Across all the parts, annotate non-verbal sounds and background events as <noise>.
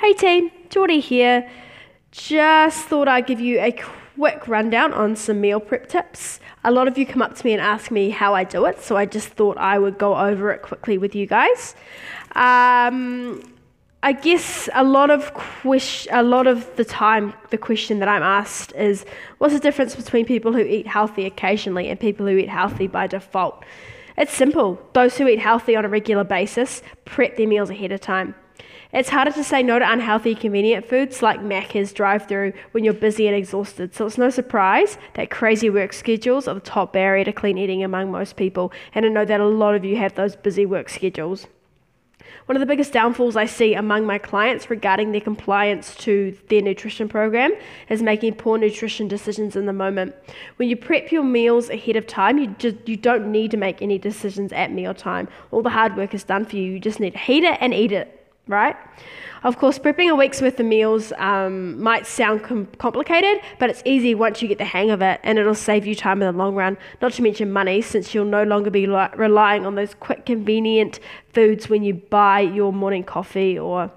Hey team, Jordy here. Just thought I'd give you a quick rundown on some meal prep tips. A lot of you come up to me and ask me how I do it, so I just thought I would go over it quickly with you guys. Um, I guess a lot of a lot of the time, the question that I'm asked is, what's the difference between people who eat healthy occasionally and people who eat healthy by default? It's simple. Those who eat healthy on a regular basis prep their meals ahead of time. It's harder to say no to unhealthy, convenient foods like Macca's drive through when you're busy and exhausted. So it's no surprise that crazy work schedules are the top barrier to clean eating among most people. And I know that a lot of you have those busy work schedules. One of the biggest downfalls I see among my clients regarding their compliance to their nutrition program is making poor nutrition decisions in the moment. When you prep your meals ahead of time, you just you don't need to make any decisions at mealtime. All the hard work is done for you. You just need to heat it and eat it right? Of course, prepping a week's worth of meals um, might sound com- complicated, but it's easy once you get the hang of it, and it'll save you time in the long run, not to mention money, since you'll no longer be li- relying on those quick, convenient foods when you buy your morning coffee or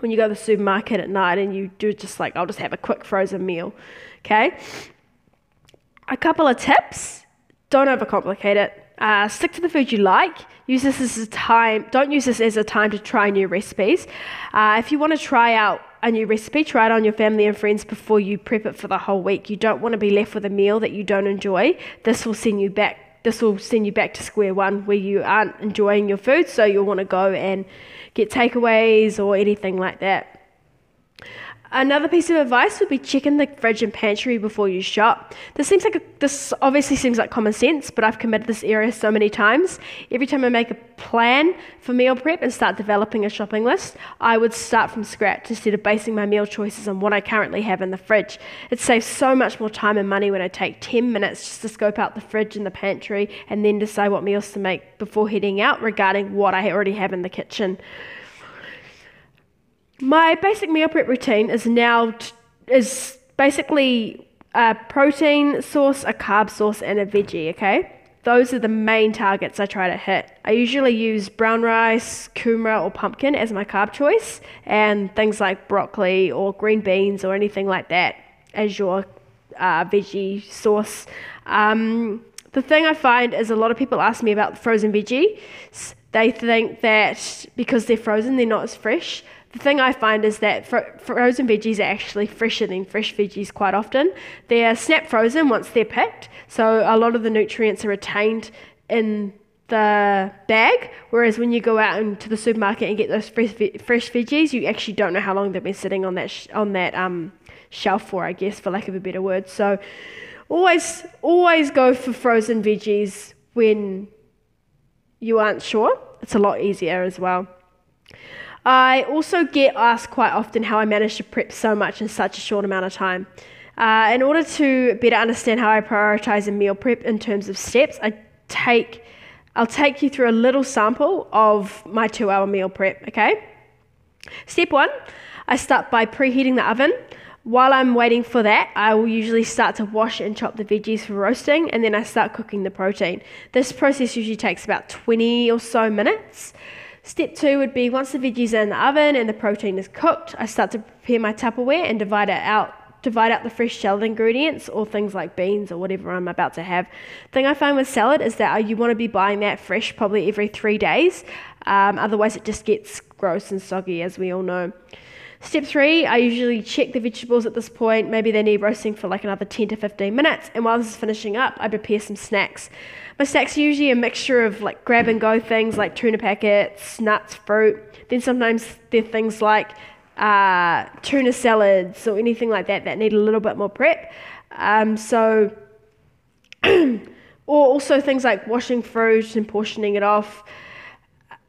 when you go to the supermarket at night and you do just like, I'll just have a quick frozen meal. Okay? A couple of tips don't overcomplicate it. Uh, stick to the food you like. Use this as a time. Don't use this as a time to try new recipes. Uh, if you want to try out a new recipe, try it on your family and friends before you prep it for the whole week. You don't want to be left with a meal that you don't enjoy. This will send you back. This will send you back to square one where you aren't enjoying your food. So you'll want to go and get takeaways or anything like that. Another piece of advice would be checking the fridge and pantry before you shop. This seems like a, this obviously seems like common sense, but I've committed this area so many times. Every time I make a plan for meal prep and start developing a shopping list, I would start from scratch instead of basing my meal choices on what I currently have in the fridge. It saves so much more time and money when I take 10 minutes just to scope out the fridge and the pantry and then decide what meals to make before heading out regarding what I already have in the kitchen. My basic meal prep routine is now t- is basically a protein source, a carb source, and a veggie. Okay, those are the main targets I try to hit. I usually use brown rice, kumara, or pumpkin as my carb choice, and things like broccoli or green beans or anything like that as your uh, veggie source. Um, the thing I find is a lot of people ask me about frozen veggies. They think that because they're frozen, they're not as fresh. The thing I find is that fro- frozen veggies are actually fresher than fresh veggies quite often. They're snap frozen once they're picked, so a lot of the nutrients are retained in the bag. Whereas when you go out into the supermarket and get those fresh, fresh veggies, you actually don't know how long they've been sitting on that sh- on that um, shelf for, I guess, for lack of a better word. So always always go for frozen veggies when you aren't sure. It's a lot easier as well. I also get asked quite often how I manage to prep so much in such a short amount of time. Uh, in order to better understand how I prioritize a meal prep in terms of steps, I take I'll take you through a little sample of my two hour meal prep, okay? Step one, I start by preheating the oven. While I'm waiting for that, I will usually start to wash and chop the veggies for roasting and then I start cooking the protein. This process usually takes about 20 or so minutes. Step two would be once the veggies are in the oven and the protein is cooked, I start to prepare my Tupperware and divide it out divide out the fresh salad ingredients or things like beans or whatever I'm about to have. Thing I find with salad is that you want to be buying that fresh probably every three days, um, otherwise it just gets gross and soggy, as we all know. Step three, I usually check the vegetables at this point. Maybe they need roasting for like another 10 to 15 minutes. And while this is finishing up, I prepare some snacks. My snacks are usually a mixture of like grab and go things like tuna packets, nuts, fruit. Then sometimes they're things like uh, tuna salads or anything like that that need a little bit more prep. Um, so, <clears throat> or also things like washing fruit and portioning it off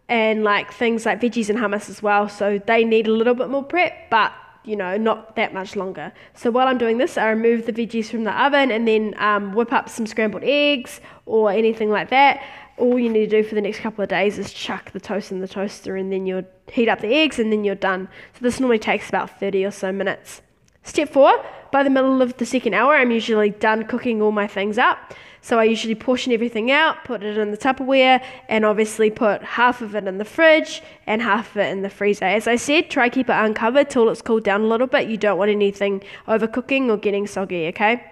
and like things like veggies and hummus as well. So they need a little bit more prep, but you know, not that much longer. So while I'm doing this, I remove the veggies from the oven and then um, whip up some scrambled eggs or anything like that. All you need to do for the next couple of days is chuck the toast in the toaster and then you'll heat up the eggs and then you're done. So this normally takes about 30 or so minutes. Step four, by the middle of the second hour, I'm usually done cooking all my things up. So I usually portion everything out, put it in the Tupperware, and obviously put half of it in the fridge and half of it in the freezer. As I said, try keep it uncovered till it's cooled down a little bit. You don't want anything overcooking or getting soggy, okay?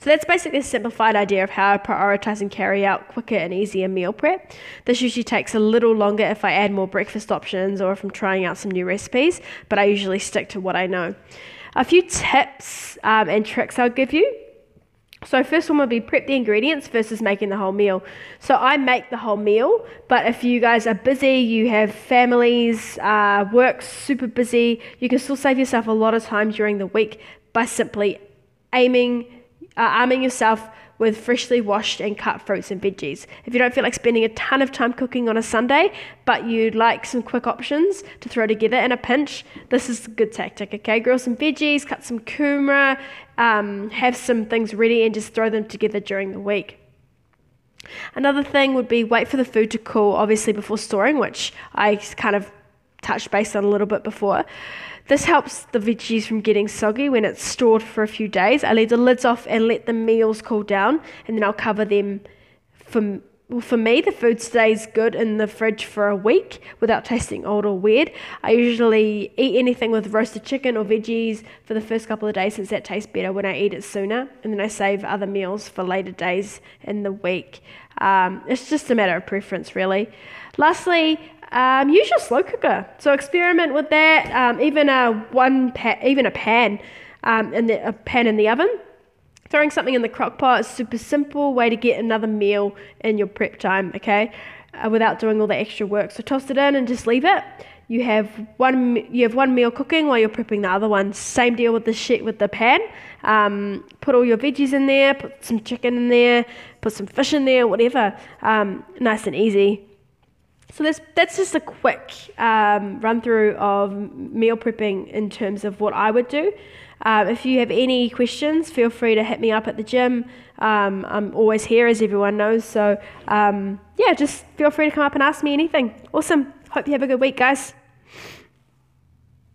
So that's basically a simplified idea of how I prioritize and carry out quicker and easier meal prep. This usually takes a little longer if I add more breakfast options or if I'm trying out some new recipes, but I usually stick to what I know. A few tips um, and tricks I'll give you. So first one would be prep the ingredients versus making the whole meal. So I make the whole meal, but if you guys are busy, you have families, uh, work super busy, you can still save yourself a lot of time during the week by simply aiming uh, arming yourself with freshly washed and cut fruits and veggies. If you don't feel like spending a ton of time cooking on a Sunday, but you'd like some quick options to throw together in a pinch, this is a good tactic, okay? Grill some veggies, cut some kumara, um, have some things ready, and just throw them together during the week. Another thing would be wait for the food to cool, obviously, before storing, which I kind of touched base on a little bit before. This helps the veggies from getting soggy when it's stored for a few days. I leave the lids off and let the meals cool down, and then I'll cover them. For well, for me, the food stays good in the fridge for a week without tasting old or weird. I usually eat anything with roasted chicken or veggies for the first couple of days since that tastes better when I eat it sooner, and then I save other meals for later days in the week. Um, it's just a matter of preference, really. Lastly, um, use your slow cooker. So experiment with that. Um, even a one pa- even a pan, um, in the, a pan in the oven. Throwing something in the crock pot is super simple way to get another meal in your prep time. Okay, uh, without doing all the extra work. So toss it in and just leave it. You have one you have one meal cooking while you're prepping the other one. Same deal with the shit with the pan. Um, put all your veggies in there. Put some chicken in there. Put some fish in there. Whatever. Um, nice and easy. So that's that's just a quick um, run through of meal prepping in terms of what I would do. Um, if you have any questions, feel free to hit me up at the gym. Um, I'm always here, as everyone knows. So um, yeah, just feel free to come up and ask me anything. Awesome. Hope you have a good week, guys.